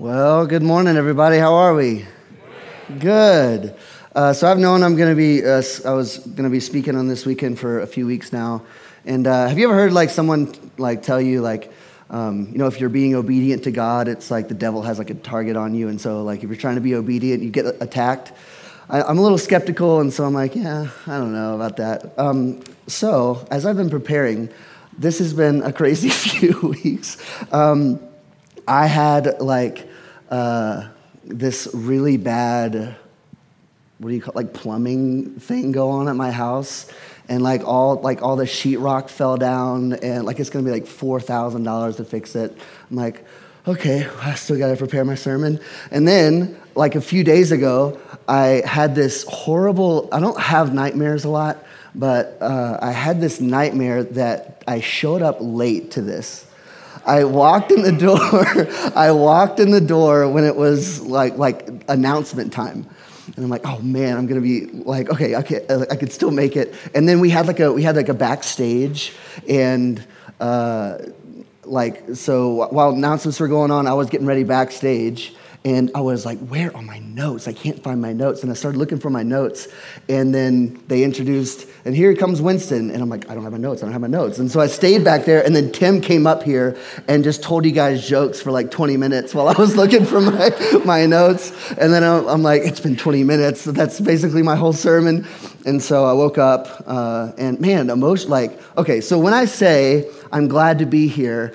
Well, good morning, everybody. How are we? Good. Uh, so I've known I'm going to be. Uh, I was going to be speaking on this weekend for a few weeks now. And uh, have you ever heard like someone like tell you like, um, you know, if you're being obedient to God, it's like the devil has like a target on you, and so like if you're trying to be obedient, you get attacked. I, am a little skeptical, and so I'm like, yeah, I don't know about that. Um, so as I've been preparing, this has been a crazy few weeks. Um, I had like uh, this really bad, what do you call it, like plumbing thing go on at my house. And like all like all the sheetrock fell down, and like it's gonna be like four thousand dollars to fix it. I'm like, okay, I still gotta prepare my sermon. And then like a few days ago, I had this horrible. I don't have nightmares a lot, but uh, I had this nightmare that I showed up late to this I walked in the door. I walked in the door when it was like like announcement time. And I'm like, oh man, I'm gonna be like, okay, okay, I could still make it. And then we had like a we had like a backstage, and uh, like so while announcements were going on, I was getting ready backstage, and I was like, where are my notes? I can't find my notes. And I started looking for my notes. And then they introduced, and here comes Winston. And I'm like, I don't have my notes. I don't have my notes. And so I stayed back there. And then Tim came up here and just told you guys jokes for like 20 minutes while I was looking for my, my notes. And then I'm like, it's been 20 minutes. That's basically my whole sermon. And so I woke up uh, and man, emotion, like, okay, so when I say I'm glad to be here,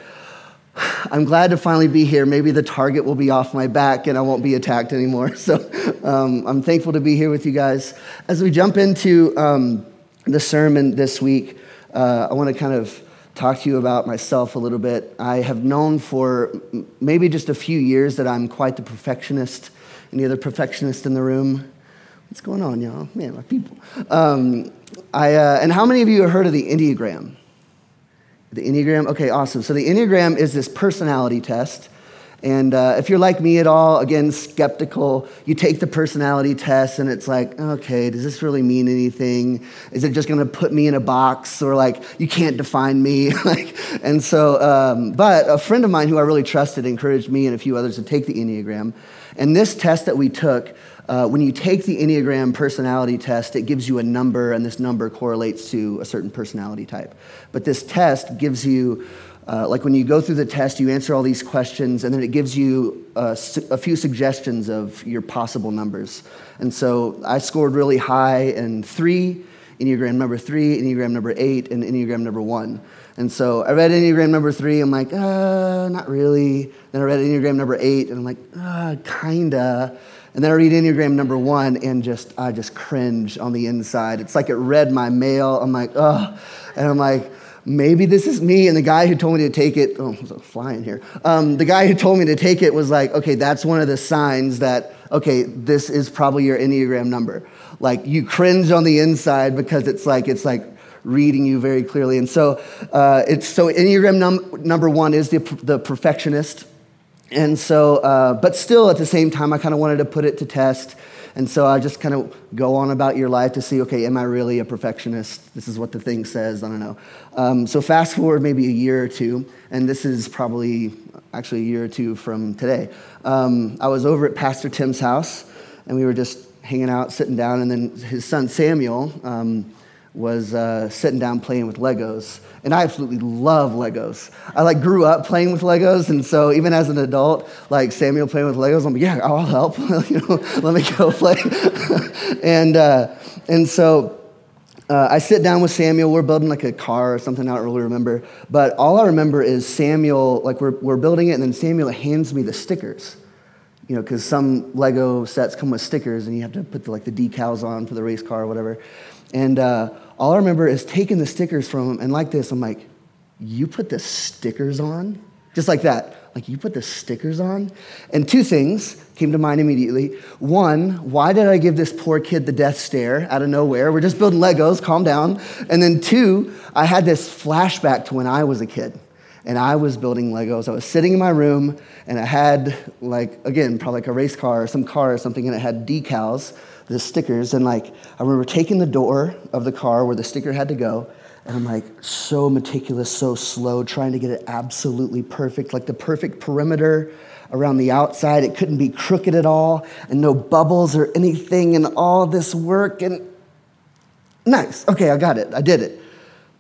I'm glad to finally be here. Maybe the target will be off my back and I won't be attacked anymore. So um, I'm thankful to be here with you guys. As we jump into um, the sermon this week, uh, I want to kind of talk to you about myself a little bit. I have known for maybe just a few years that I'm quite the perfectionist. Any other perfectionist in the room? What's going on, y'all? Man, my people. Um, I, uh, and how many of you have heard of the Enneagram? The Enneagram? Okay, awesome. So the Enneagram is this personality test. And uh, if you're like me at all, again, skeptical, you take the personality test and it's like, okay, does this really mean anything? Is it just gonna put me in a box or like, you can't define me? like, and so, um, but a friend of mine who I really trusted encouraged me and a few others to take the Enneagram. And this test that we took, uh, when you take the Enneagram personality test, it gives you a number, and this number correlates to a certain personality type. But this test gives you, uh, like when you go through the test, you answer all these questions, and then it gives you uh, a few suggestions of your possible numbers. And so I scored really high in three, Enneagram number three, Enneagram number eight, and Enneagram number one. And so I read Enneagram number three, I'm like, uh, not really. Then I read Enneagram number eight, and I'm like, uh, kinda. And then I read Enneagram number one and just, I just cringe on the inside. It's like it read my mail. I'm like, oh. And I'm like, maybe this is me. And the guy who told me to take it, oh, there's a fly in here. Um, the guy who told me to take it was like, okay, that's one of the signs that, okay, this is probably your Enneagram number. Like you cringe on the inside because it's like, it's like reading you very clearly. And so uh, it's, so Enneagram num- number one is the, the perfectionist. And so, uh, but still at the same time, I kind of wanted to put it to test. And so I just kind of go on about your life to see, okay, am I really a perfectionist? This is what the thing says. I don't know. Um, so fast forward maybe a year or two, and this is probably actually a year or two from today. Um, I was over at Pastor Tim's house, and we were just hanging out, sitting down, and then his son Samuel um, was uh, sitting down playing with Legos and I absolutely love Legos. I like grew up playing with Legos, and so even as an adult, like Samuel playing with Legos, I'm like, yeah, I'll help. you know, let me go play. and uh, and so. Uh, I sit down with Samuel. We're building like a car or something. I don't really remember. But all I remember is Samuel, like we're, we're building it, and then Samuel hands me the stickers. You know, because some Lego sets come with stickers, and you have to put the, like the decals on for the race car or whatever. And uh, all I remember is taking the stickers from him, and like this, I'm like, you put the stickers on? Just like that. Like, you put the stickers on? And two things came to mind immediately. One, why did I give this poor kid the death stare out of nowhere? We're just building Legos, calm down. And then two, I had this flashback to when I was a kid and I was building Legos. I was sitting in my room and I had, like, again, probably like a race car or some car or something, and it had decals the stickers, and like I remember taking the door of the car where the sticker had to go, And I'm like so meticulous, so slow, trying to get it absolutely perfect, like the perfect perimeter around the outside. It couldn't be crooked at all, and no bubbles or anything, and all this work. And nice. Okay, I got it. I did it.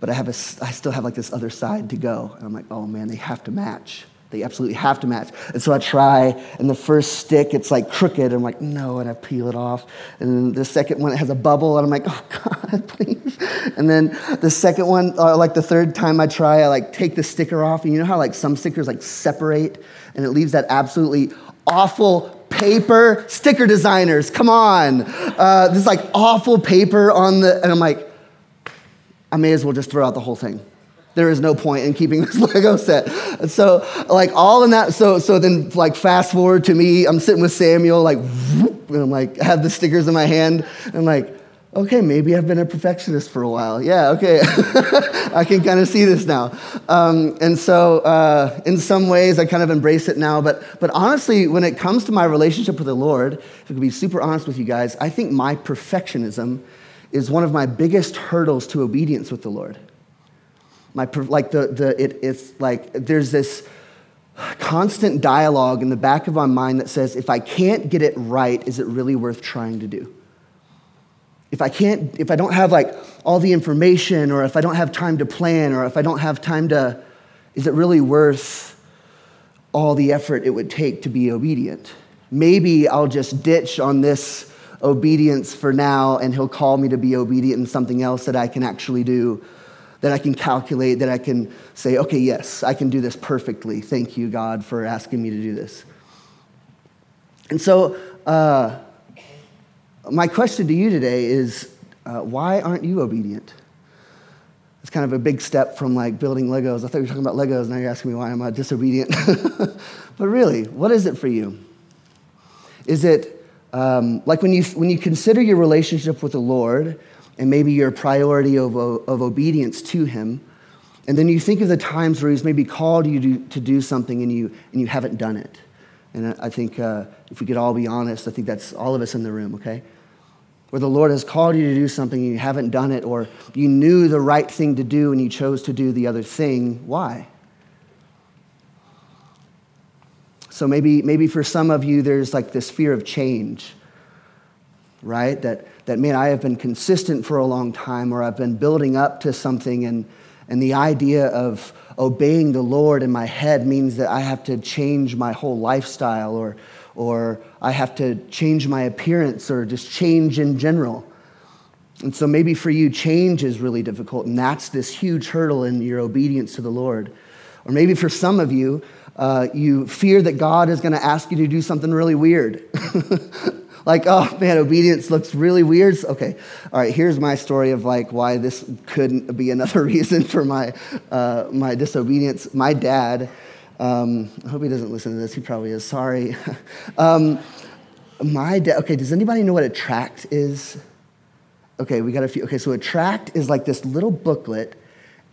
But I, have a, I still have like this other side to go. And I'm like, oh man, they have to match. They absolutely have to match. And so I try, and the first stick, it's like crooked. I'm like, no, and I peel it off. And then the second one, it has a bubble, and I'm like, oh God, please. And then the second one, or like the third time I try, I like take the sticker off. And you know how like some stickers like separate, and it leaves that absolutely awful paper? Sticker designers, come on. Uh, this like awful paper on the, and I'm like, I may as well just throw out the whole thing there is no point in keeping this Lego set. So, like, all in that, so, so then, like, fast forward to me, I'm sitting with Samuel, like, whoop, and I'm like, I have the stickers in my hand, and I'm like, okay, maybe I've been a perfectionist for a while. Yeah, okay. I can kind of see this now. Um, and so, uh, in some ways, I kind of embrace it now. But, but honestly, when it comes to my relationship with the Lord, if I could be super honest with you guys, I think my perfectionism is one of my biggest hurdles to obedience with the Lord. My, like the, the, it, it's like there's this constant dialogue in the back of my mind that says, if I can't get it right, is it really worth trying to do? If I can't, if I don't have like all the information, or if I don't have time to plan, or if I don't have time to, is it really worth all the effort it would take to be obedient? Maybe I'll just ditch on this obedience for now, and he'll call me to be obedient in something else that I can actually do that I can calculate, that I can say, okay, yes, I can do this perfectly. Thank you, God, for asking me to do this. And so, uh, my question to you today is uh, why aren't you obedient? It's kind of a big step from like building Legos. I thought you were talking about Legos, now you're asking me why I'm disobedient. but really, what is it for you? Is it um, like when you, when you consider your relationship with the Lord, and maybe your priority of, of obedience to Him. And then you think of the times where He's maybe called you to, to do something and you, and you haven't done it. And I think uh, if we could all be honest, I think that's all of us in the room, okay? Where the Lord has called you to do something and you haven't done it, or you knew the right thing to do and you chose to do the other thing. Why? So maybe, maybe for some of you, there's like this fear of change, right? That that, man, I have been consistent for a long time or I've been building up to something, and, and the idea of obeying the Lord in my head means that I have to change my whole lifestyle or, or I have to change my appearance or just change in general. And so maybe for you, change is really difficult, and that's this huge hurdle in your obedience to the Lord. Or maybe for some of you, uh, you fear that God is going to ask you to do something really weird. like, oh man, obedience looks really weird. Okay, all right, here's my story of like why this couldn't be another reason for my, uh, my disobedience. My dad, um, I hope he doesn't listen to this, he probably is, sorry. um, my dad, okay, does anybody know what a tract is? Okay, we got a few. Okay, so a tract is like this little booklet,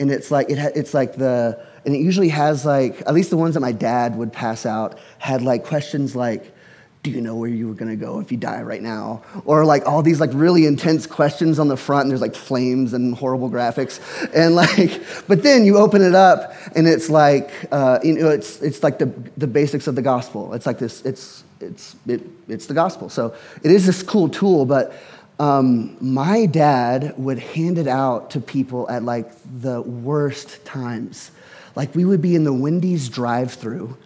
and it's like, it ha- it's like the, and it usually has like, at least the ones that my dad would pass out, had like questions like, do you know where you were going to go if you die right now? Or like all these like really intense questions on the front and there's like flames and horrible graphics. And like but then you open it up and it's like uh, you know it's it's like the the basics of the gospel. It's like this it's it's it, it's the gospel. So it is this cool tool but um, my dad would hand it out to people at like the worst times like we would be in the wendy's drive-through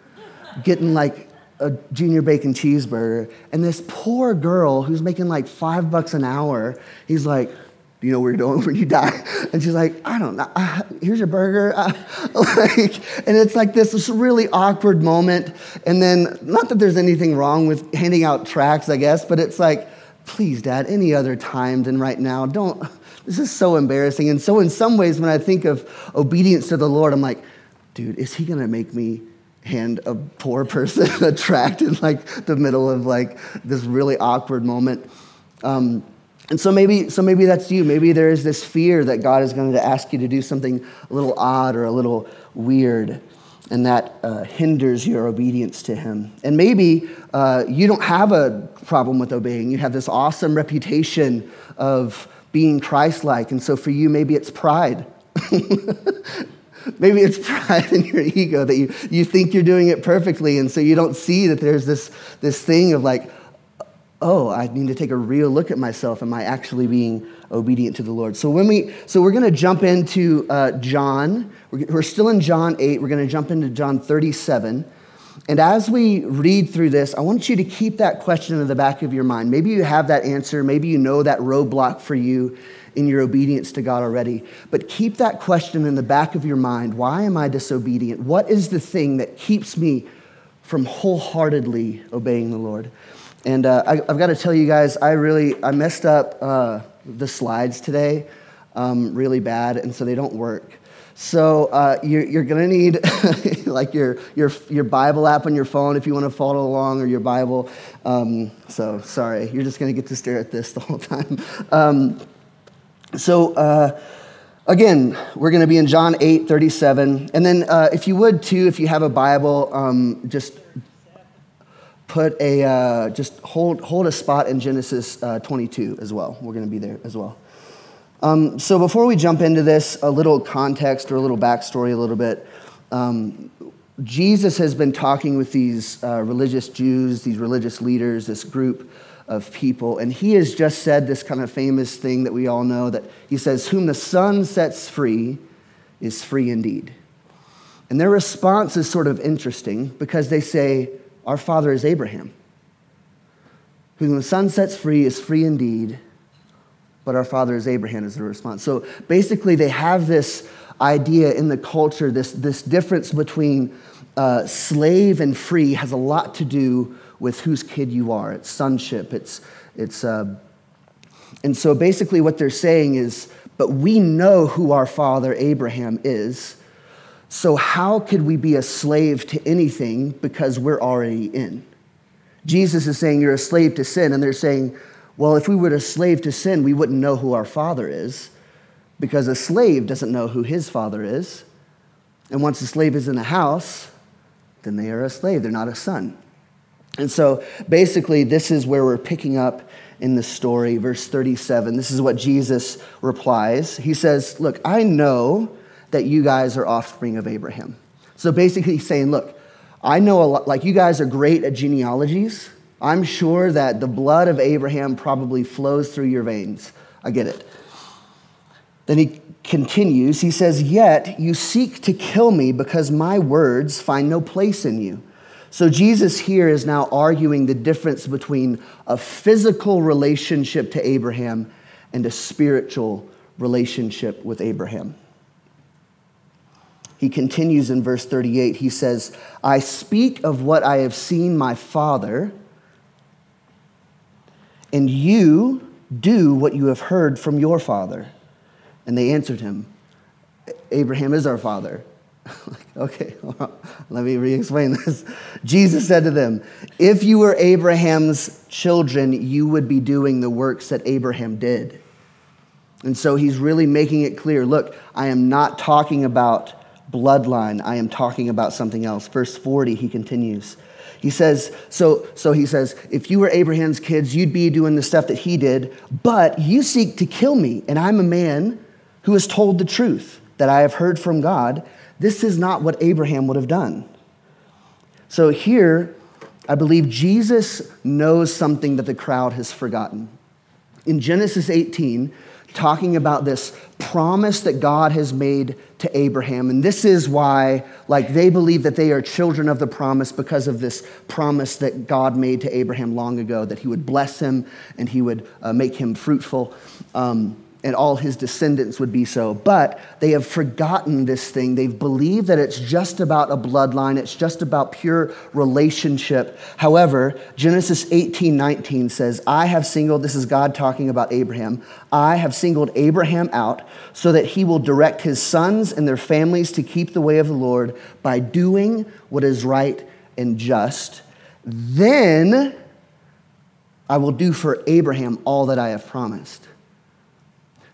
getting like a junior bacon cheeseburger, and this poor girl who's making like five bucks an hour, he's like, do you know where you're going when you die? And she's like, I don't know. Here's your burger. Like, and it's like this, this really awkward moment. And then, not that there's anything wrong with handing out tracts, I guess, but it's like, please, Dad, any other time than right now. Don't. This is so embarrassing. And so, in some ways, when I think of obedience to the Lord, I'm like, dude, is he going to make me hand a poor person a tract in like the middle of like this really awkward moment. Um, and so maybe, so maybe that's you. Maybe there is this fear that God is going to ask you to do something a little odd or a little weird, and that uh, hinders your obedience to Him. And maybe uh, you don't have a problem with obeying. You have this awesome reputation of being Christ like. And so for you, maybe it's pride. Maybe it's pride in your ego that you, you think you're doing it perfectly, and so you don't see that there's this, this thing of like, oh, I need to take a real look at myself. Am I actually being obedient to the Lord? So when we, so we're going to jump into uh, John. We're, we're still in John 8. We're going to jump into John 37. And as we read through this, I want you to keep that question in the back of your mind. Maybe you have that answer. Maybe you know that roadblock for you in your obedience to God already. But keep that question in the back of your mind. Why am I disobedient? What is the thing that keeps me from wholeheartedly obeying the Lord? And uh, I, have got to tell you guys, I really I messed up uh, the slides today um, really bad, and so they don't work. So uh, you're, you're going to need like your, your, your Bible app on your phone if you want to follow along, or your Bible. Um, so sorry, you're just going to get to stare at this the whole time. Um, so, uh, again, we're going to be in John 8 37. And then, uh, if you would, too, if you have a Bible, um, just put a, uh, just hold, hold a spot in Genesis uh, 22 as well. We're going to be there as well. Um, so, before we jump into this, a little context or a little backstory, a little bit. Um, Jesus has been talking with these uh, religious Jews, these religious leaders, this group of people. And he has just said this kind of famous thing that we all know that he says, Whom the Son sets free is free indeed. And their response is sort of interesting because they say, Our father is Abraham. Whom the Son sets free is free indeed, but our father is Abraham, is the response. So basically, they have this idea in the culture, this, this difference between uh, slave and free has a lot to do with whose kid you are. It's sonship. It's, it's, uh, and so basically, what they're saying is, but we know who our father Abraham is. So, how could we be a slave to anything because we're already in? Jesus is saying you're a slave to sin, and they're saying, well, if we were a slave to sin, we wouldn't know who our father is because a slave doesn't know who his father is. And once a slave is in the house, then they are a slave, they're not a son. And so basically, this is where we're picking up in the story, verse 37. This is what Jesus replies. He says, Look, I know that you guys are offspring of Abraham. So basically, he's saying, Look, I know a lot, like you guys are great at genealogies. I'm sure that the blood of Abraham probably flows through your veins. I get it. Then he continues, he says, Yet you seek to kill me because my words find no place in you. So Jesus here is now arguing the difference between a physical relationship to Abraham and a spiritual relationship with Abraham. He continues in verse 38. He says, I speak of what I have seen my father, and you do what you have heard from your father. And they answered him, Abraham is our father. okay, let me re explain this. Jesus said to them, If you were Abraham's children, you would be doing the works that Abraham did. And so he's really making it clear look, I am not talking about bloodline, I am talking about something else. Verse 40, he continues. He says, so, so he says, if you were Abraham's kids, you'd be doing the stuff that he did, but you seek to kill me, and I'm a man who has told the truth that I have heard from God. This is not what Abraham would have done. So here, I believe Jesus knows something that the crowd has forgotten. In Genesis 18, talking about this promise that God has made to Abraham. And this is why, like, they believe that they are children of the promise because of this promise that God made to Abraham long ago that he would bless him and he would uh, make him fruitful. Um, and all his descendants would be so. But they have forgotten this thing. They've believed that it's just about a bloodline, it's just about pure relationship. However, Genesis 18 19 says, I have singled, this is God talking about Abraham, I have singled Abraham out so that he will direct his sons and their families to keep the way of the Lord by doing what is right and just. Then I will do for Abraham all that I have promised.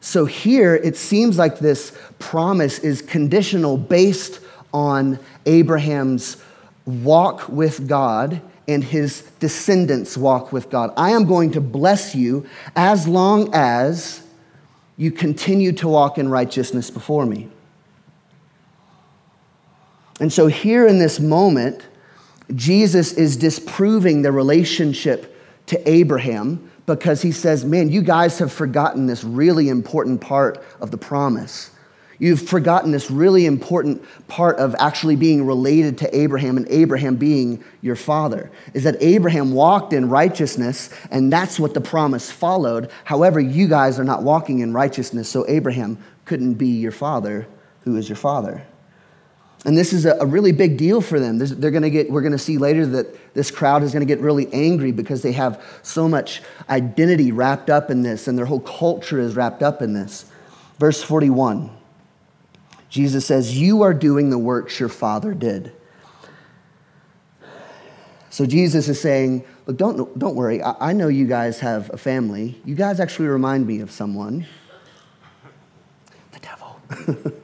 So here it seems like this promise is conditional based on Abraham's walk with God and his descendants walk with God. I am going to bless you as long as you continue to walk in righteousness before me. And so, here in this moment, Jesus is disproving the relationship to Abraham because he says, Man, you guys have forgotten this really important part of the promise. You've forgotten this really important part of actually being related to Abraham and Abraham being your father. Is that Abraham walked in righteousness and that's what the promise followed. However, you guys are not walking in righteousness, so Abraham couldn't be your father, who is your father. And this is a, really big deal for them. they're going to get, we're going to see later that this crowd is going to get really angry because they have so much identity wrapped up in this and their whole culture is wrapped up in this. Verse 41, Jesus says, You are doing the works your father did. So Jesus is saying, Look, don't, don't worry. I, I know you guys have a family. You guys actually remind me of someone. The devil.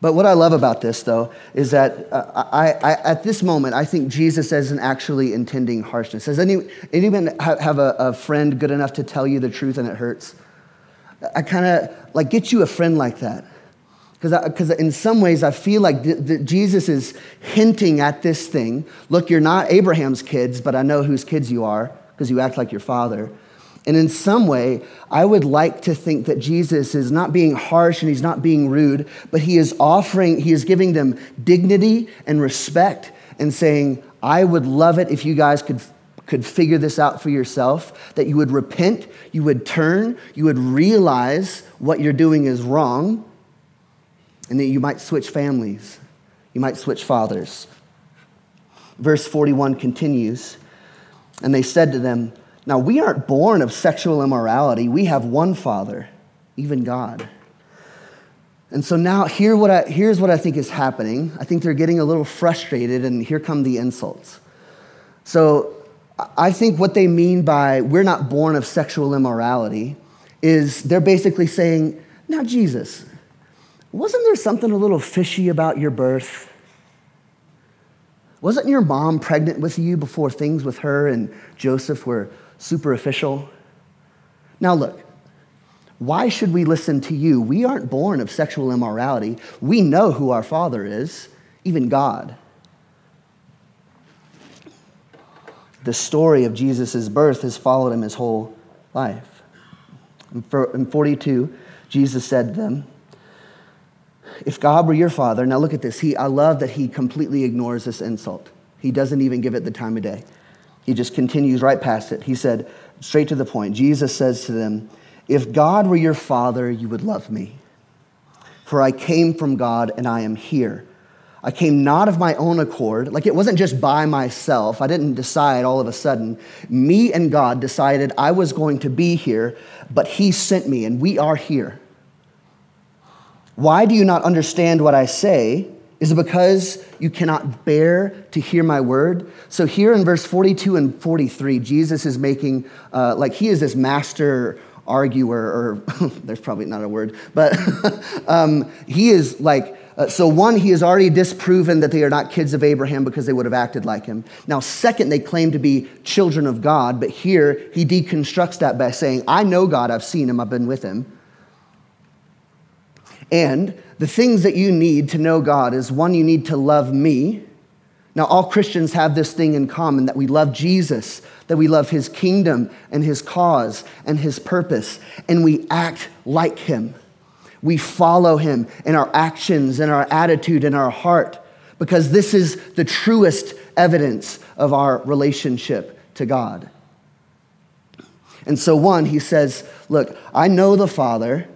But what I love about this, though, is that uh, I, I, at this moment, I think Jesus isn't actually intending harshness. Does any, anyone have a, a friend good enough to tell you the truth and it hurts? I kind of like get you a friend like that. Because in some ways, I feel like th- th- Jesus is hinting at this thing. Look, you're not Abraham's kids, but I know whose kids you are because you act like your father. And in some way, I would like to think that Jesus is not being harsh and he's not being rude, but he is offering, he is giving them dignity and respect and saying, I would love it if you guys could, could figure this out for yourself, that you would repent, you would turn, you would realize what you're doing is wrong, and that you might switch families, you might switch fathers. Verse 41 continues, and they said to them, now, we aren't born of sexual immorality. We have one Father, even God. And so now, here what I, here's what I think is happening. I think they're getting a little frustrated, and here come the insults. So, I think what they mean by we're not born of sexual immorality is they're basically saying, Now, Jesus, wasn't there something a little fishy about your birth? Wasn't your mom pregnant with you before things with her and Joseph were superficial. Now, look, why should we listen to you? We aren't born of sexual immorality. We know who our Father is, even God. The story of Jesus' birth has followed him his whole life. In 42, Jesus said to them, If God were your father, now look at this. He, I love that he completely ignores this insult. He doesn't even give it the time of day. He just continues right past it. He said, straight to the point, Jesus says to them, If God were your father, you would love me. For I came from God and I am here. I came not of my own accord. Like it wasn't just by myself. I didn't decide all of a sudden. Me and God decided I was going to be here, but He sent me and we are here. Why do you not understand what I say? Is it because you cannot bear to hear my word? So, here in verse 42 and 43, Jesus is making, uh, like, he is this master arguer, or there's probably not a word, but um, he is like, uh, so one, he has already disproven that they are not kids of Abraham because they would have acted like him. Now, second, they claim to be children of God, but here he deconstructs that by saying, I know God, I've seen him, I've been with him. And the things that you need to know God is one, you need to love me. Now, all Christians have this thing in common that we love Jesus, that we love his kingdom and his cause and his purpose, and we act like him. We follow him in our actions, in our attitude, in our heart, because this is the truest evidence of our relationship to God. And so, one, he says, Look, I know the Father.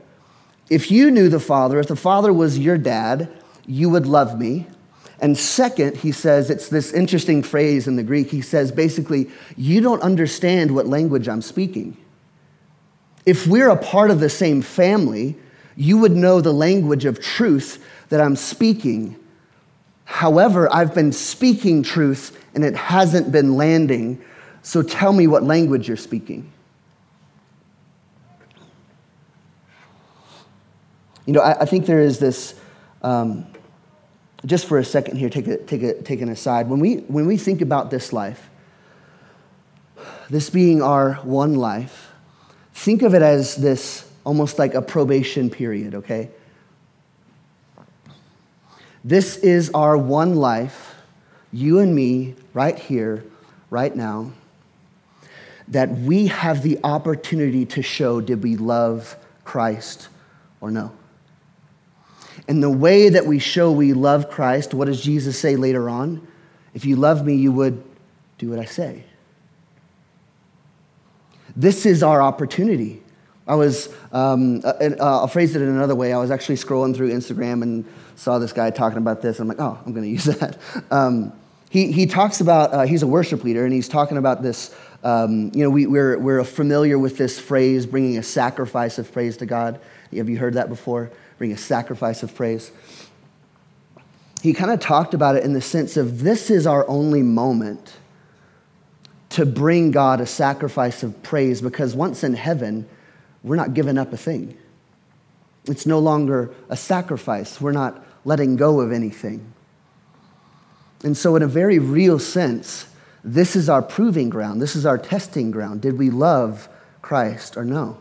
If you knew the Father, if the Father was your dad, you would love me. And second, he says, it's this interesting phrase in the Greek. He says basically, you don't understand what language I'm speaking. If we're a part of the same family, you would know the language of truth that I'm speaking. However, I've been speaking truth and it hasn't been landing. So tell me what language you're speaking. You know, I, I think there is this, um, just for a second here, take, a, take, a, take an aside. When we, when we think about this life, this being our one life, think of it as this almost like a probation period, okay? This is our one life, you and me, right here, right now, that we have the opportunity to show did we love Christ or no. And the way that we show we love Christ, what does Jesus say later on? If you love me, you would do what I say. This is our opportunity. I was, um, I'll phrase it in another way. I was actually scrolling through Instagram and saw this guy talking about this. I'm like, oh, I'm going to use that. Um, he, he talks about, uh, he's a worship leader, and he's talking about this. Um, you know, we, we're, we're familiar with this phrase, bringing a sacrifice of praise to God. Have you heard that before? Bring a sacrifice of praise. He kind of talked about it in the sense of this is our only moment to bring God a sacrifice of praise because once in heaven, we're not giving up a thing. It's no longer a sacrifice. We're not letting go of anything. And so, in a very real sense, this is our proving ground. This is our testing ground. Did we love Christ or no?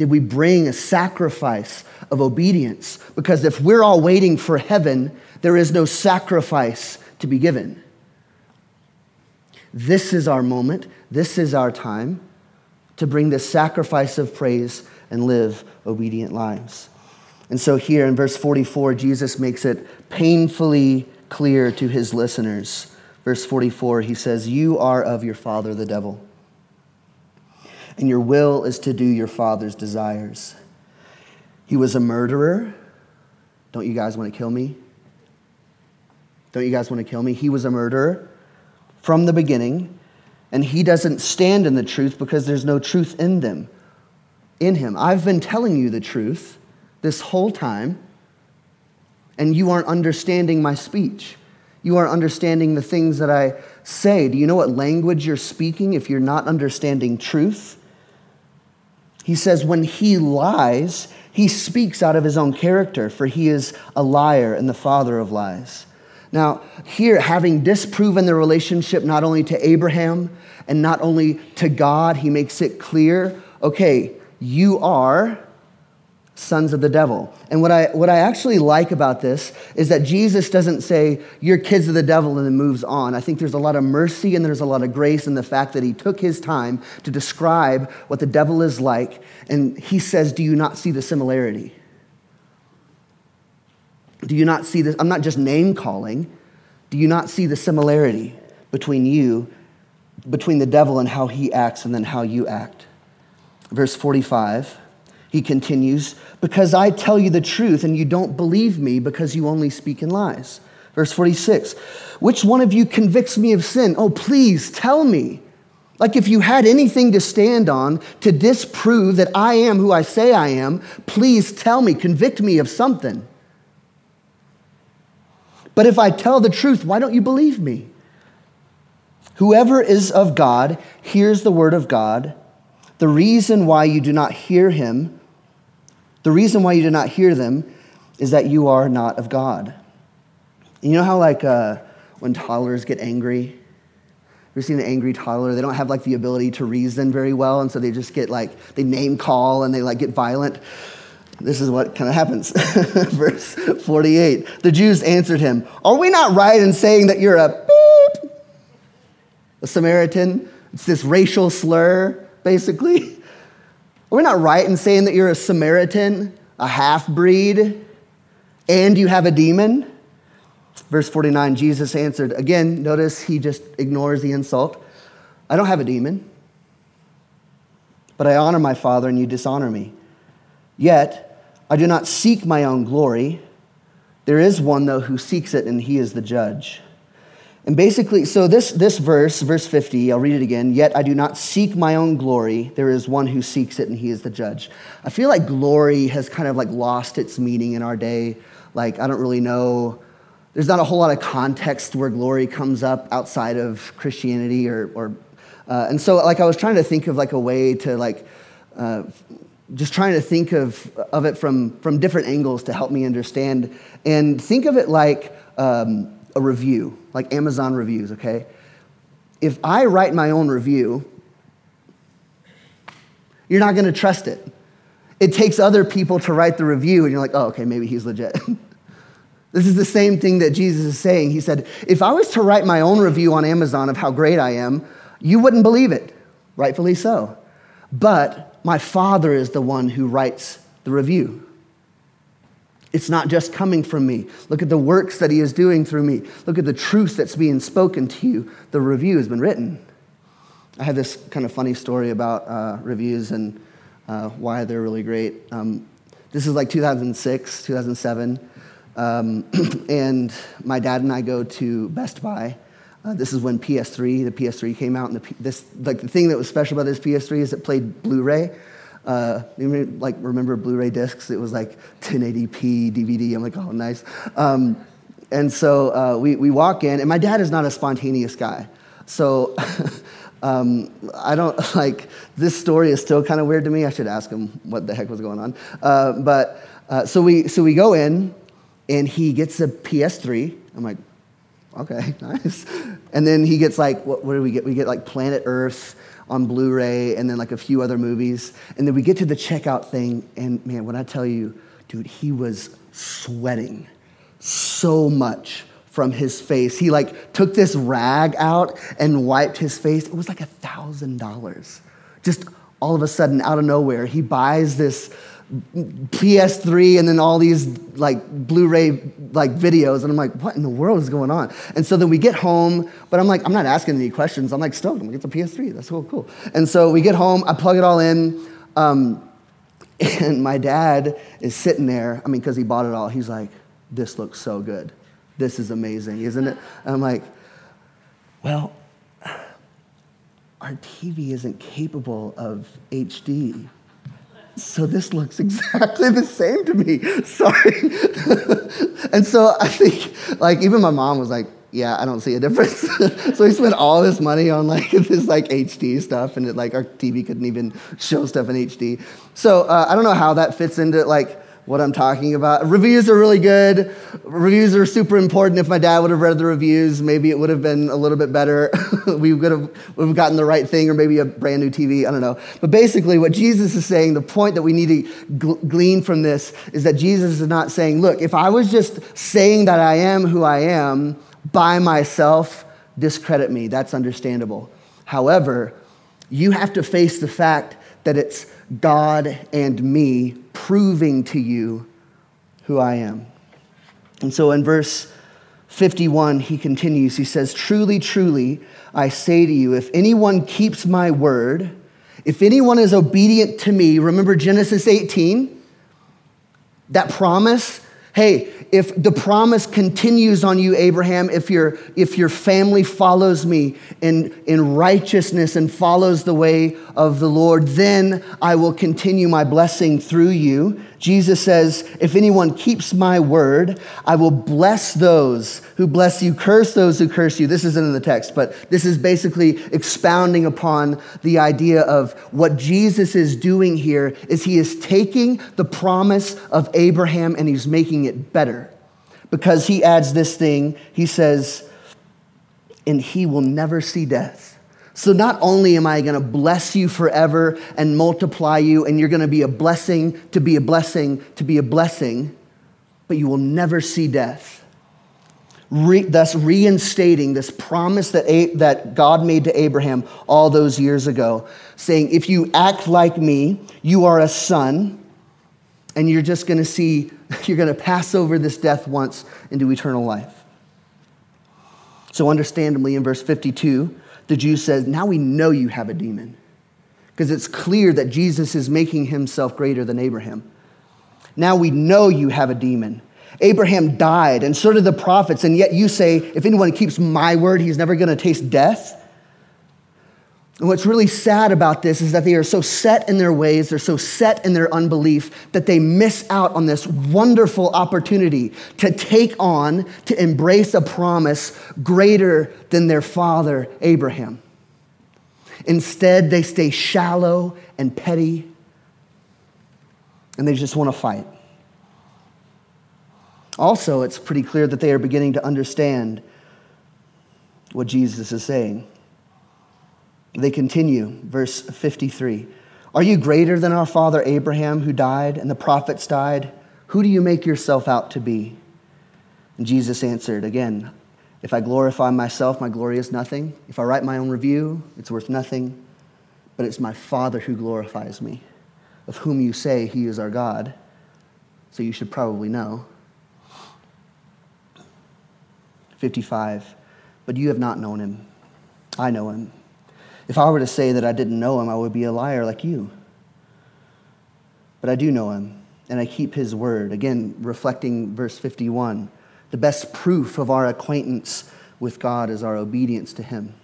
Did we bring a sacrifice of obedience? Because if we're all waiting for heaven, there is no sacrifice to be given. This is our moment. This is our time to bring this sacrifice of praise and live obedient lives. And so, here in verse 44, Jesus makes it painfully clear to his listeners. Verse 44, he says, You are of your father, the devil, and your will is to do your father's desires. He was a murderer. Don't you guys want to kill me? Don't you guys want to kill me? He was a murderer from the beginning, and he doesn't stand in the truth because there's no truth in them, in him. I've been telling you the truth this whole time, and you aren't understanding my speech. You aren't understanding the things that I say. Do you know what language you're speaking if you're not understanding truth? He says, when he lies, he speaks out of his own character, for he is a liar and the father of lies. Now, here, having disproven the relationship not only to Abraham and not only to God, he makes it clear okay, you are sons of the devil. And what I, what I actually like about this is that Jesus doesn't say, You're kids of the devil, and then moves on. I think there's a lot of mercy and there's a lot of grace in the fact that he took his time to describe what the devil is like. And he says, Do you not see the similarity? Do you not see this? I'm not just name calling. Do you not see the similarity between you, between the devil and how he acts and then how you act? Verse 45, he continues, Because I tell you the truth and you don't believe me because you only speak in lies. Verse 46, Which one of you convicts me of sin? Oh, please tell me. Like if you had anything to stand on to disprove that I am who I say I am, please tell me, convict me of something. But if I tell the truth, why don't you believe me? Whoever is of God hears the word of God. The reason why you do not hear him, the reason why you do not hear them is that you are not of God. You know how, like, uh, when toddlers get angry? You've seen an angry toddler? They don't have like the ability to reason very well, and so they just get like they name call and they like get violent. This is what kind of happens. Verse 48. The Jews answered him, Are we not right in saying that you're a beep, a Samaritan? It's this racial slur, basically. Are we not right in saying that you're a Samaritan, a half breed, and you have a demon? Verse 49, Jesus answered. Again, notice he just ignores the insult. I don't have a demon, but I honor my Father, and you dishonor me. Yet, I do not seek my own glory. There is one, though, who seeks it, and he is the judge. And basically, so this, this verse, verse 50, I'll read it again. Yet I do not seek my own glory. There is one who seeks it, and he is the judge. I feel like glory has kind of like lost its meaning in our day. Like, I don't really know. There's not a whole lot of context where glory comes up outside of Christianity or, or uh, and so like I was trying to think of like a way to like uh, just trying to think of, of it from, from different angles to help me understand. And think of it like um, a review, like Amazon reviews, okay? If I write my own review, you're not to trust it. it takes other people to write the review, and you're like, oh, okay, maybe he's legit. this is the same thing that Jesus is saying. He said, if I was to write my own review on Amazon of how great I am, you wouldn't believe it. Rightfully so. But my Father is the one who writes the review. It's not just coming from me. Look at the works that he is doing through me. Look at the truth that's being spoken to you. The review has been written. I have this kind of funny story about uh, reviews and uh, why they're really great. Um, this is like 2006, 2007. Um, and my dad and I go to Best Buy. Uh, this is when PS3, the PS3 came out, and the, this, like the thing that was special about this PS3 is it played Blu-ray. Uh, you like remember Blu-ray discs? It was like 1080p DVD. I'm like, oh, nice. Um, and so uh, we, we walk in, and my dad is not a spontaneous guy. So um, I don't like this story is still kind of weird to me. I should ask him what the heck was going on. Uh, but uh, so we so we go in, and he gets a PS3. I'm like, okay, nice. And then he gets like, what, what do we get? We get like Planet Earth on Blu ray and then like a few other movies. And then we get to the checkout thing, and man, when I tell you, dude, he was sweating so much from his face. He like took this rag out and wiped his face. It was like a thousand dollars. Just all of a sudden, out of nowhere, he buys this PS3 and then all these like Blu-ray like videos and I'm like what in the world is going on? And so then we get home but I'm like I'm not asking any questions. I'm like stoked I'm like it's a PS3 that's cool cool. And so we get home I plug it all in um, and my dad is sitting there I mean because he bought it all. He's like this looks so good. This is amazing isn't it? And I'm like well our TV isn't capable of HD so this looks exactly the same to me. Sorry. and so I think, like, even my mom was like, yeah, I don't see a difference. so we spent all this money on like this like HD stuff, and it, like our TV couldn't even show stuff in HD. So uh, I don't know how that fits into like what I'm talking about. Reviews are really good. Reviews are super important. If my dad would have read the reviews, maybe it would have been a little bit better. we would have, would have gotten the right thing or maybe a brand new TV. I don't know. But basically, what Jesus is saying, the point that we need to glean from this is that Jesus is not saying, look, if I was just saying that I am who I am by myself, discredit me. That's understandable. However, you have to face the fact that it's God and me proving to you who I am. And so in verse 51, he continues, he says, Truly, truly, I say to you, if anyone keeps my word, if anyone is obedient to me, remember Genesis 18? That promise Hey, if the promise continues on you, Abraham, if your, if your family follows me in, in righteousness and follows the way of the Lord, then I will continue my blessing through you. Jesus says, If anyone keeps my word, I will bless those who bless you, curse those who curse you. This isn't in the text, but this is basically expounding upon the idea of what Jesus is doing here is he is taking the promise of Abraham and he's making it better. Because he adds this thing, he says, and he will never see death. So, not only am I going to bless you forever and multiply you, and you're going to be a blessing to be a blessing to be a blessing, but you will never see death. Re- thus, reinstating this promise that, a- that God made to Abraham all those years ago, saying, If you act like me, you are a son, and you're just going to see, you're going to pass over this death once into eternal life. So, understandably, in verse 52, the Jew says, Now we know you have a demon. Because it's clear that Jesus is making himself greater than Abraham. Now we know you have a demon. Abraham died, and so did the prophets, and yet you say, If anyone keeps my word, he's never going to taste death. And what's really sad about this is that they are so set in their ways, they're so set in their unbelief that they miss out on this wonderful opportunity to take on, to embrace a promise greater than their father Abraham. Instead, they stay shallow and petty, and they just want to fight. Also, it's pretty clear that they are beginning to understand what Jesus is saying. They continue, verse 53. Are you greater than our father Abraham, who died, and the prophets died? Who do you make yourself out to be? And Jesus answered again, If I glorify myself, my glory is nothing. If I write my own review, it's worth nothing. But it's my Father who glorifies me, of whom you say he is our God. So you should probably know. 55. But you have not known him. I know him. If I were to say that I didn't know him, I would be a liar like you. But I do know him, and I keep his word. Again, reflecting verse 51. The best proof of our acquaintance with God is our obedience to him.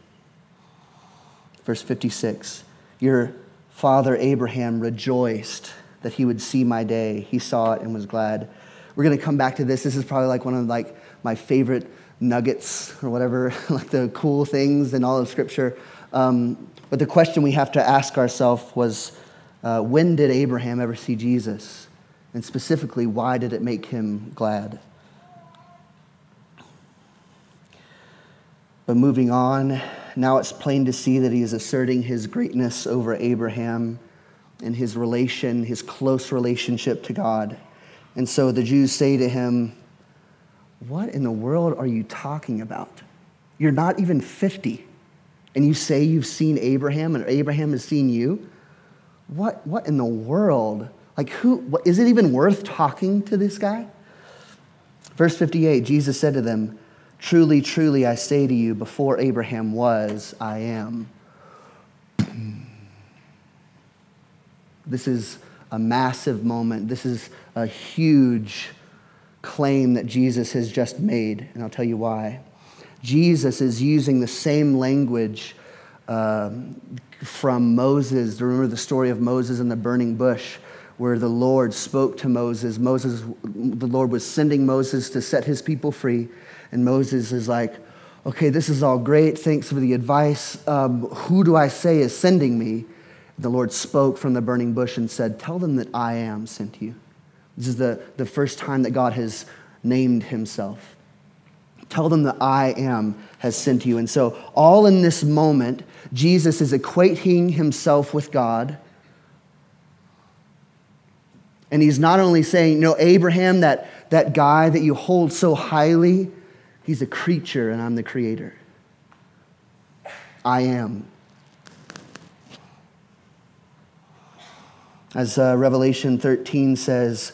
Verse 56 Your father Abraham rejoiced that he would see my day. He saw it and was glad. We're going to come back to this. This is probably like one of like my favorite nuggets or whatever, like the cool things in all of Scripture. Um, but the question we have to ask ourselves was uh, when did Abraham ever see Jesus? And specifically, why did it make him glad? But moving on, now it's plain to see that he is asserting his greatness over Abraham and his relation, his close relationship to God. And so the Jews say to him, What in the world are you talking about? You're not even 50 and you say you've seen Abraham and Abraham has seen you, what, what in the world? Like, who, what, is it even worth talking to this guy? Verse 58 Jesus said to them, Truly, truly, I say to you, before Abraham was, I am. This is a massive moment. This is a huge claim that Jesus has just made, and I'll tell you why. Jesus is using the same language uh, from Moses. Remember the story of Moses and the burning bush, where the Lord spoke to Moses. Moses, the Lord was sending Moses to set his people free, and Moses is like, "Okay, this is all great. Thanks for the advice. Um, who do I say is sending me?" The Lord spoke from the burning bush and said, "Tell them that I am sent you." This is the, the first time that God has named himself. Tell them that I am has sent you. And so, all in this moment, Jesus is equating himself with God. And he's not only saying, you know, Abraham, that, that guy that you hold so highly, he's a creature and I'm the creator. I am. As uh, Revelation 13 says,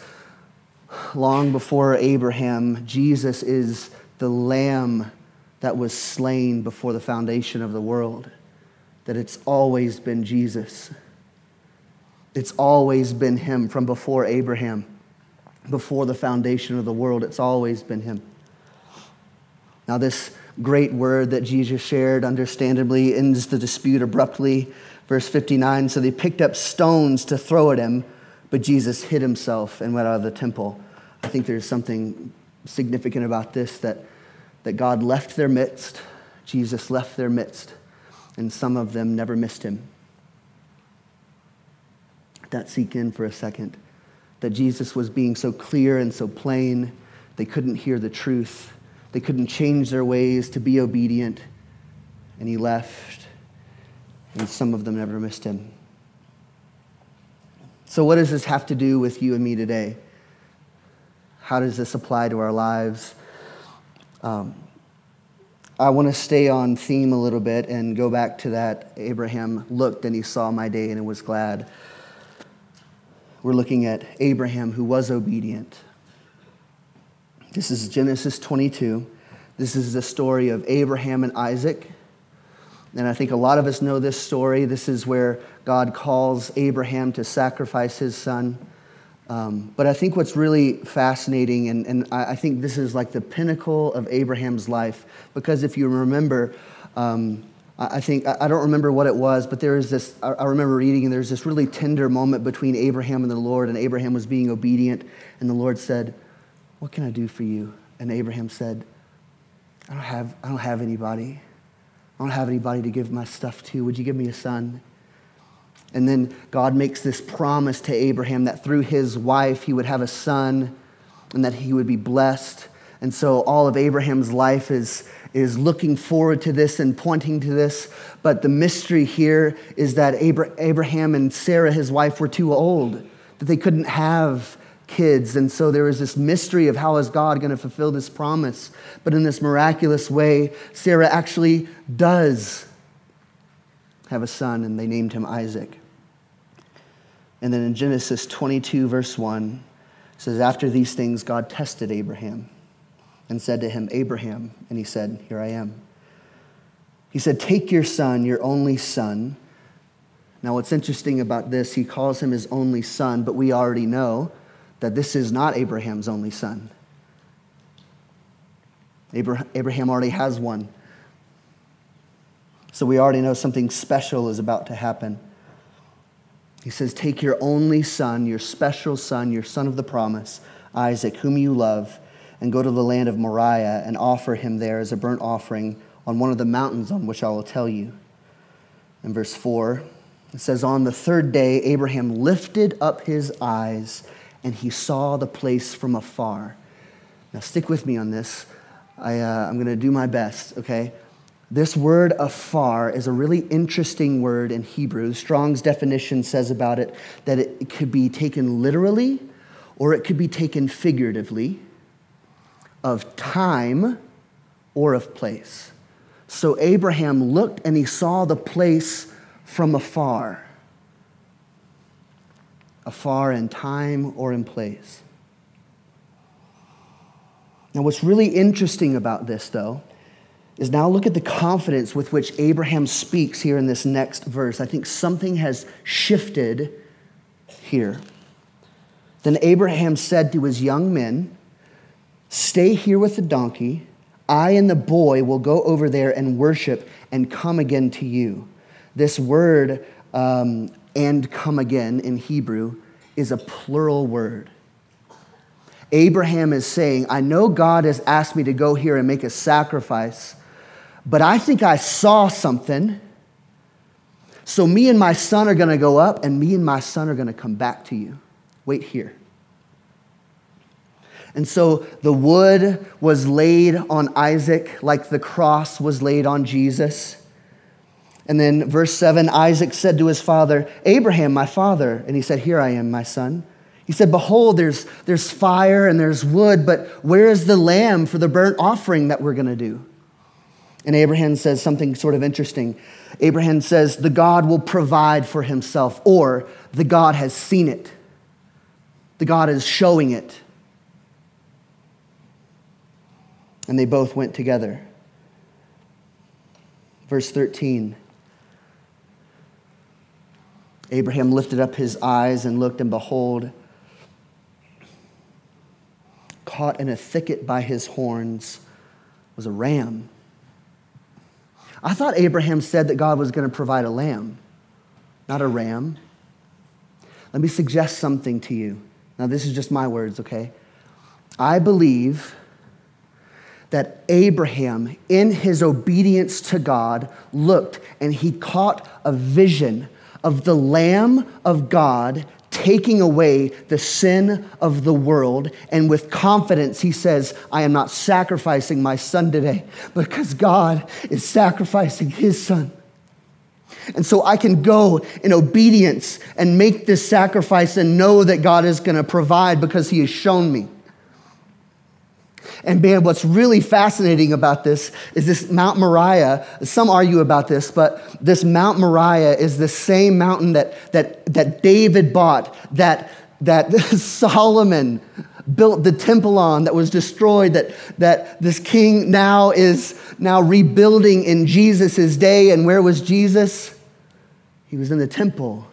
long before Abraham, Jesus is the lamb that was slain before the foundation of the world, that it's always been Jesus. It's always been him from before Abraham, before the foundation of the world. It's always been him. Now, this great word that Jesus shared, understandably, ends the dispute abruptly. Verse 59 So they picked up stones to throw at him, but Jesus hid himself and went out of the temple. I think there's something significant about this that that God left their midst, Jesus left their midst, and some of them never missed him. That sink in for a second. That Jesus was being so clear and so plain, they couldn't hear the truth. They couldn't change their ways to be obedient, and he left, and some of them never missed him. So, what does this have to do with you and me today? How does this apply to our lives? Um, I want to stay on theme a little bit and go back to that Abraham looked and he saw my day and was glad. We're looking at Abraham who was obedient. This is Genesis 22. This is the story of Abraham and Isaac. And I think a lot of us know this story. This is where God calls Abraham to sacrifice his son. Um, but I think what's really fascinating, and, and I, I, think this is like the pinnacle of Abraham's life, because if you remember, um, I, I think, I, I, don't remember what it was, but there is this, I, remember reading, and there's this really tender moment between Abraham and the Lord, and Abraham was being obedient, and the Lord said, What can I do for you? And Abraham said, I don't have, I don't have anybody. I don't have anybody to give my stuff to. Would you give me a son? And then God makes this promise to Abraham that through his wife he would have a son and that he would be blessed. And so all of Abraham's life is, is looking forward to this and pointing to this. But the mystery here is that Abraham and Sarah, his wife, were too old, that they couldn't have kids. And so there was this mystery of how is God going to fulfill this promise. But in this miraculous way, Sarah actually does have a son, and they named him Isaac. And then in Genesis 22, verse 1, says, After these things, God tested Abraham and said to him, Abraham. And he said, Here I am. He said, Take your son, your only son. Now, what's interesting about this, he calls him his only son, but we already know that this is not Abraham's only son. Abraham already has one. So we already know something special is about to happen. He says, Take your only son, your special son, your son of the promise, Isaac, whom you love and go to the land of Moriah and offer him there as a burnt offering on one of the mountains on which I will tell you. In verse 4, it says, On the third day, Abraham lifted up his eyes and he saw the place from afar. Now, stick with me on this. I, uh, I'm going to do my best, okay? This word afar is a really interesting word in Hebrew. Strong's definition says about it that it could be taken literally or it could be taken figuratively of time or of place. So Abraham looked and he saw the place from afar, afar in time or in place. Now, what's really interesting about this, though, is now look at the confidence with which Abraham speaks here in this next verse. I think something has shifted here. Then Abraham said to his young men, Stay here with the donkey. I and the boy will go over there and worship and come again to you. This word, um, and come again in Hebrew, is a plural word. Abraham is saying, I know God has asked me to go here and make a sacrifice, but I think I saw something. So me and my son are going to go up, and me and my son are going to come back to you. Wait here. And so the wood was laid on Isaac like the cross was laid on Jesus. And then verse 7 Isaac said to his father, Abraham, my father. And he said, Here I am, my son. He said, Behold, there's, there's fire and there's wood, but where is the lamb for the burnt offering that we're going to do? And Abraham says something sort of interesting. Abraham says, The God will provide for himself, or the God has seen it. The God is showing it. And they both went together. Verse 13 Abraham lifted up his eyes and looked, and behold, caught in a thicket by his horns was a ram. I thought Abraham said that God was going to provide a lamb, not a ram. Let me suggest something to you. Now, this is just my words, okay? I believe that Abraham, in his obedience to God, looked and he caught a vision of the Lamb of God taking away the sin of the world. And with confidence, he says, I am not sacrificing my son today because God is sacrificing his son. And so I can go in obedience and make this sacrifice and know that God is going to provide because he has shown me. And man, what's really fascinating about this is this Mount Moriah. Some argue about this, but this Mount Moriah is the same mountain that, that, that David bought, that, that Solomon built the temple on that was destroyed, that, that this king now is now rebuilding in Jesus' day. And where was Jesus? He was in the temple.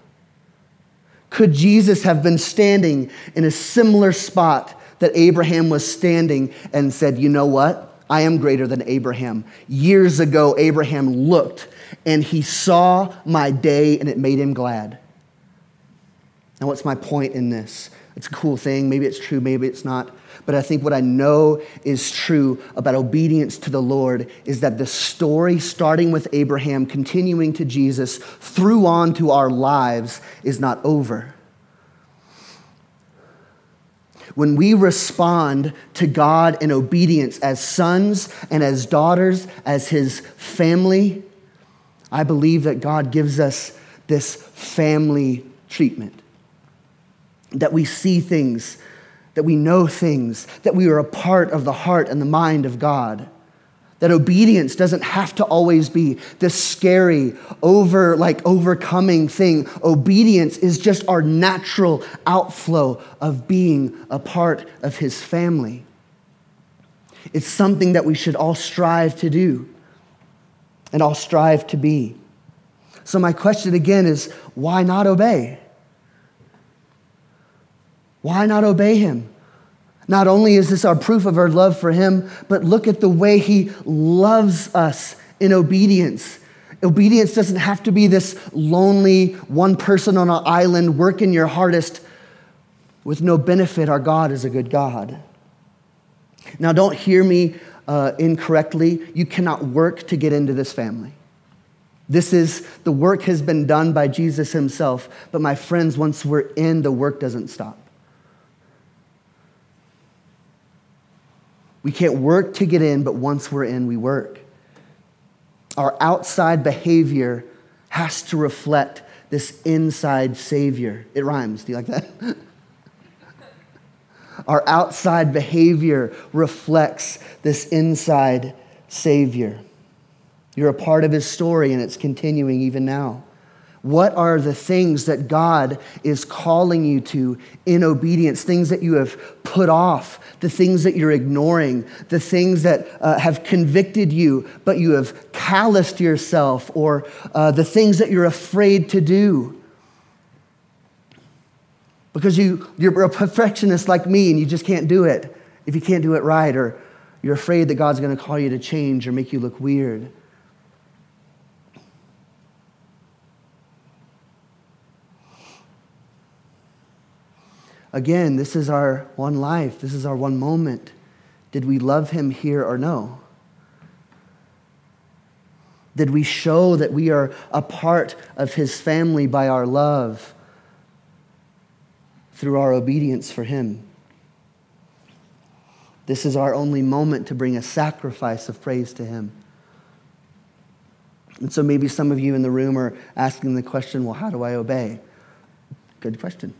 Could Jesus have been standing in a similar spot that Abraham was standing and said, You know what? I am greater than Abraham. Years ago, Abraham looked and he saw my day and it made him glad. Now, what's my point in this? It's a cool thing. Maybe it's true, maybe it's not. But I think what I know is true about obedience to the Lord is that the story, starting with Abraham, continuing to Jesus, through on to our lives, is not over. When we respond to God in obedience as sons and as daughters, as His family, I believe that God gives us this family treatment. That we see things, that we know things, that we are a part of the heart and the mind of God. That obedience doesn't have to always be this scary, over like overcoming thing. Obedience is just our natural outflow of being a part of his family. It's something that we should all strive to do and all strive to be. So, my question again is why not obey? Why not obey him? Not only is this our proof of our love for Him, but look at the way He loves us in obedience. Obedience doesn't have to be this lonely one person on an island working your hardest with no benefit. Our God is a good God. Now, don't hear me uh, incorrectly. You cannot work to get into this family. This is the work has been done by Jesus himself. But my friends, once we're in, the work doesn't stop. We can't work to get in, but once we're in, we work. Our outside behavior has to reflect this inside Savior. It rhymes. Do you like that? Our outside behavior reflects this inside Savior. You're a part of His story, and it's continuing even now. What are the things that God is calling you to in obedience? Things that you have put off, the things that you're ignoring, the things that uh, have convicted you, but you have calloused yourself, or uh, the things that you're afraid to do. Because you, you're a perfectionist like me and you just can't do it if you can't do it right, or you're afraid that God's going to call you to change or make you look weird. Again, this is our one life, this is our one moment. Did we love him here or no? Did we show that we are a part of his family by our love through our obedience for him? This is our only moment to bring a sacrifice of praise to him. And so maybe some of you in the room are asking the question well, how do I obey? Good question.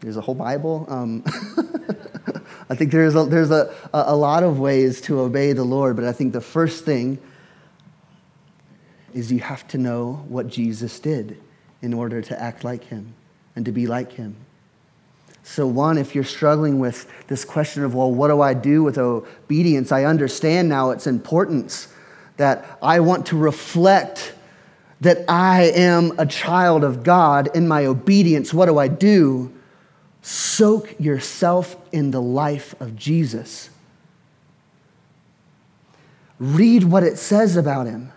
There's a whole Bible. Um, I think there's, a, there's a, a lot of ways to obey the Lord, but I think the first thing is you have to know what Jesus did in order to act like him and to be like him. So, one, if you're struggling with this question of, well, what do I do with obedience? I understand now its importance that I want to reflect that I am a child of God in my obedience. What do I do? Soak yourself in the life of Jesus. Read what it says about him.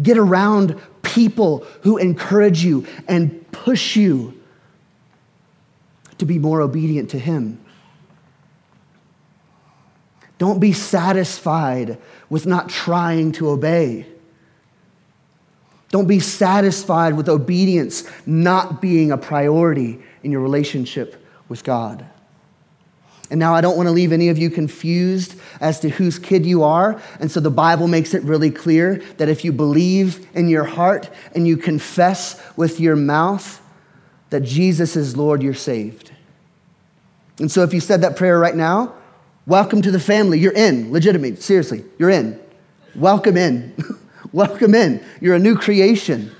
Get around people who encourage you and push you to be more obedient to him. Don't be satisfied with not trying to obey. Don't be satisfied with obedience not being a priority in your relationship with God. And now I don't want to leave any of you confused as to whose kid you are. And so the Bible makes it really clear that if you believe in your heart and you confess with your mouth that Jesus is Lord, you're saved. And so if you said that prayer right now, welcome to the family. You're in, legitimately, seriously, you're in. Welcome in. welcome in. You're a new creation.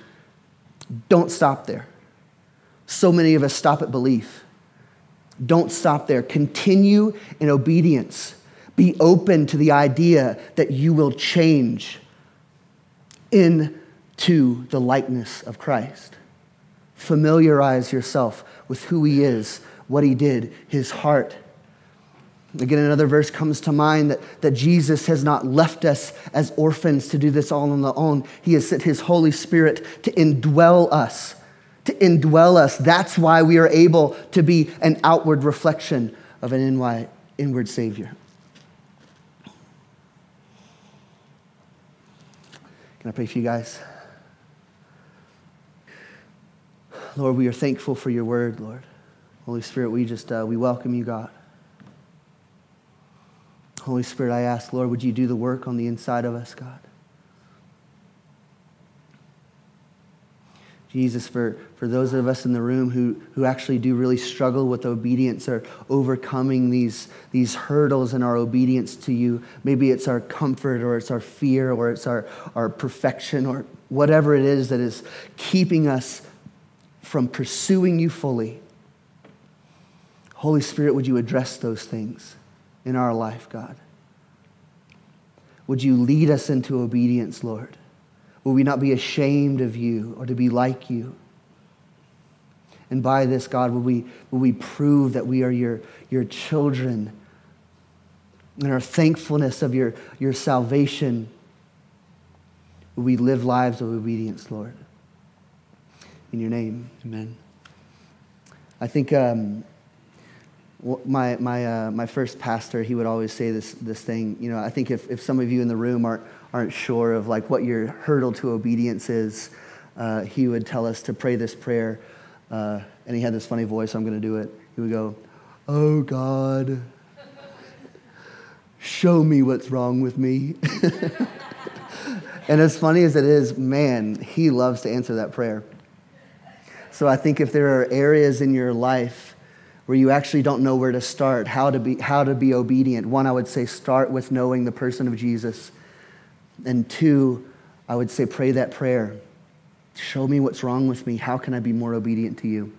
Don't stop there. So many of us stop at belief. Don't stop there. Continue in obedience. Be open to the idea that you will change into the likeness of Christ. Familiarize yourself with who He is, what He did, His heart. Again, another verse comes to mind that, that Jesus has not left us as orphans to do this all on our own. He has sent His Holy Spirit to indwell us to indwell us. That's why we are able to be an outward reflection of an inward Savior. Can I pray for you guys? Lord, we are thankful for your word, Lord. Holy Spirit, we just, uh, we welcome you, God. Holy Spirit, I ask, Lord, would you do the work on the inside of us, God? Jesus, for, for those of us in the room who, who actually do really struggle with obedience or overcoming these, these hurdles in our obedience to you, maybe it's our comfort or it's our fear or it's our, our perfection or whatever it is that is keeping us from pursuing you fully. Holy Spirit, would you address those things in our life, God? Would you lead us into obedience, Lord? Will we not be ashamed of you or to be like you? And by this, God, will we, will we prove that we are your, your children and our thankfulness of your, your salvation? Will we live lives of obedience, Lord? In your name, amen. I think um, my, my, uh, my first pastor, he would always say this, this thing. You know, I think if, if some of you in the room aren't, aren't sure of like what your hurdle to obedience is, uh, he would tell us to pray this prayer. Uh, and he had this funny voice, I'm going to do it. He would go, Oh God, show me what's wrong with me. and as funny as it is, man, he loves to answer that prayer. So I think if there are areas in your life where you actually don't know where to start, how to be, how to be obedient, one, I would say start with knowing the person of Jesus. And two, I would say pray that prayer. Show me what's wrong with me. How can I be more obedient to you?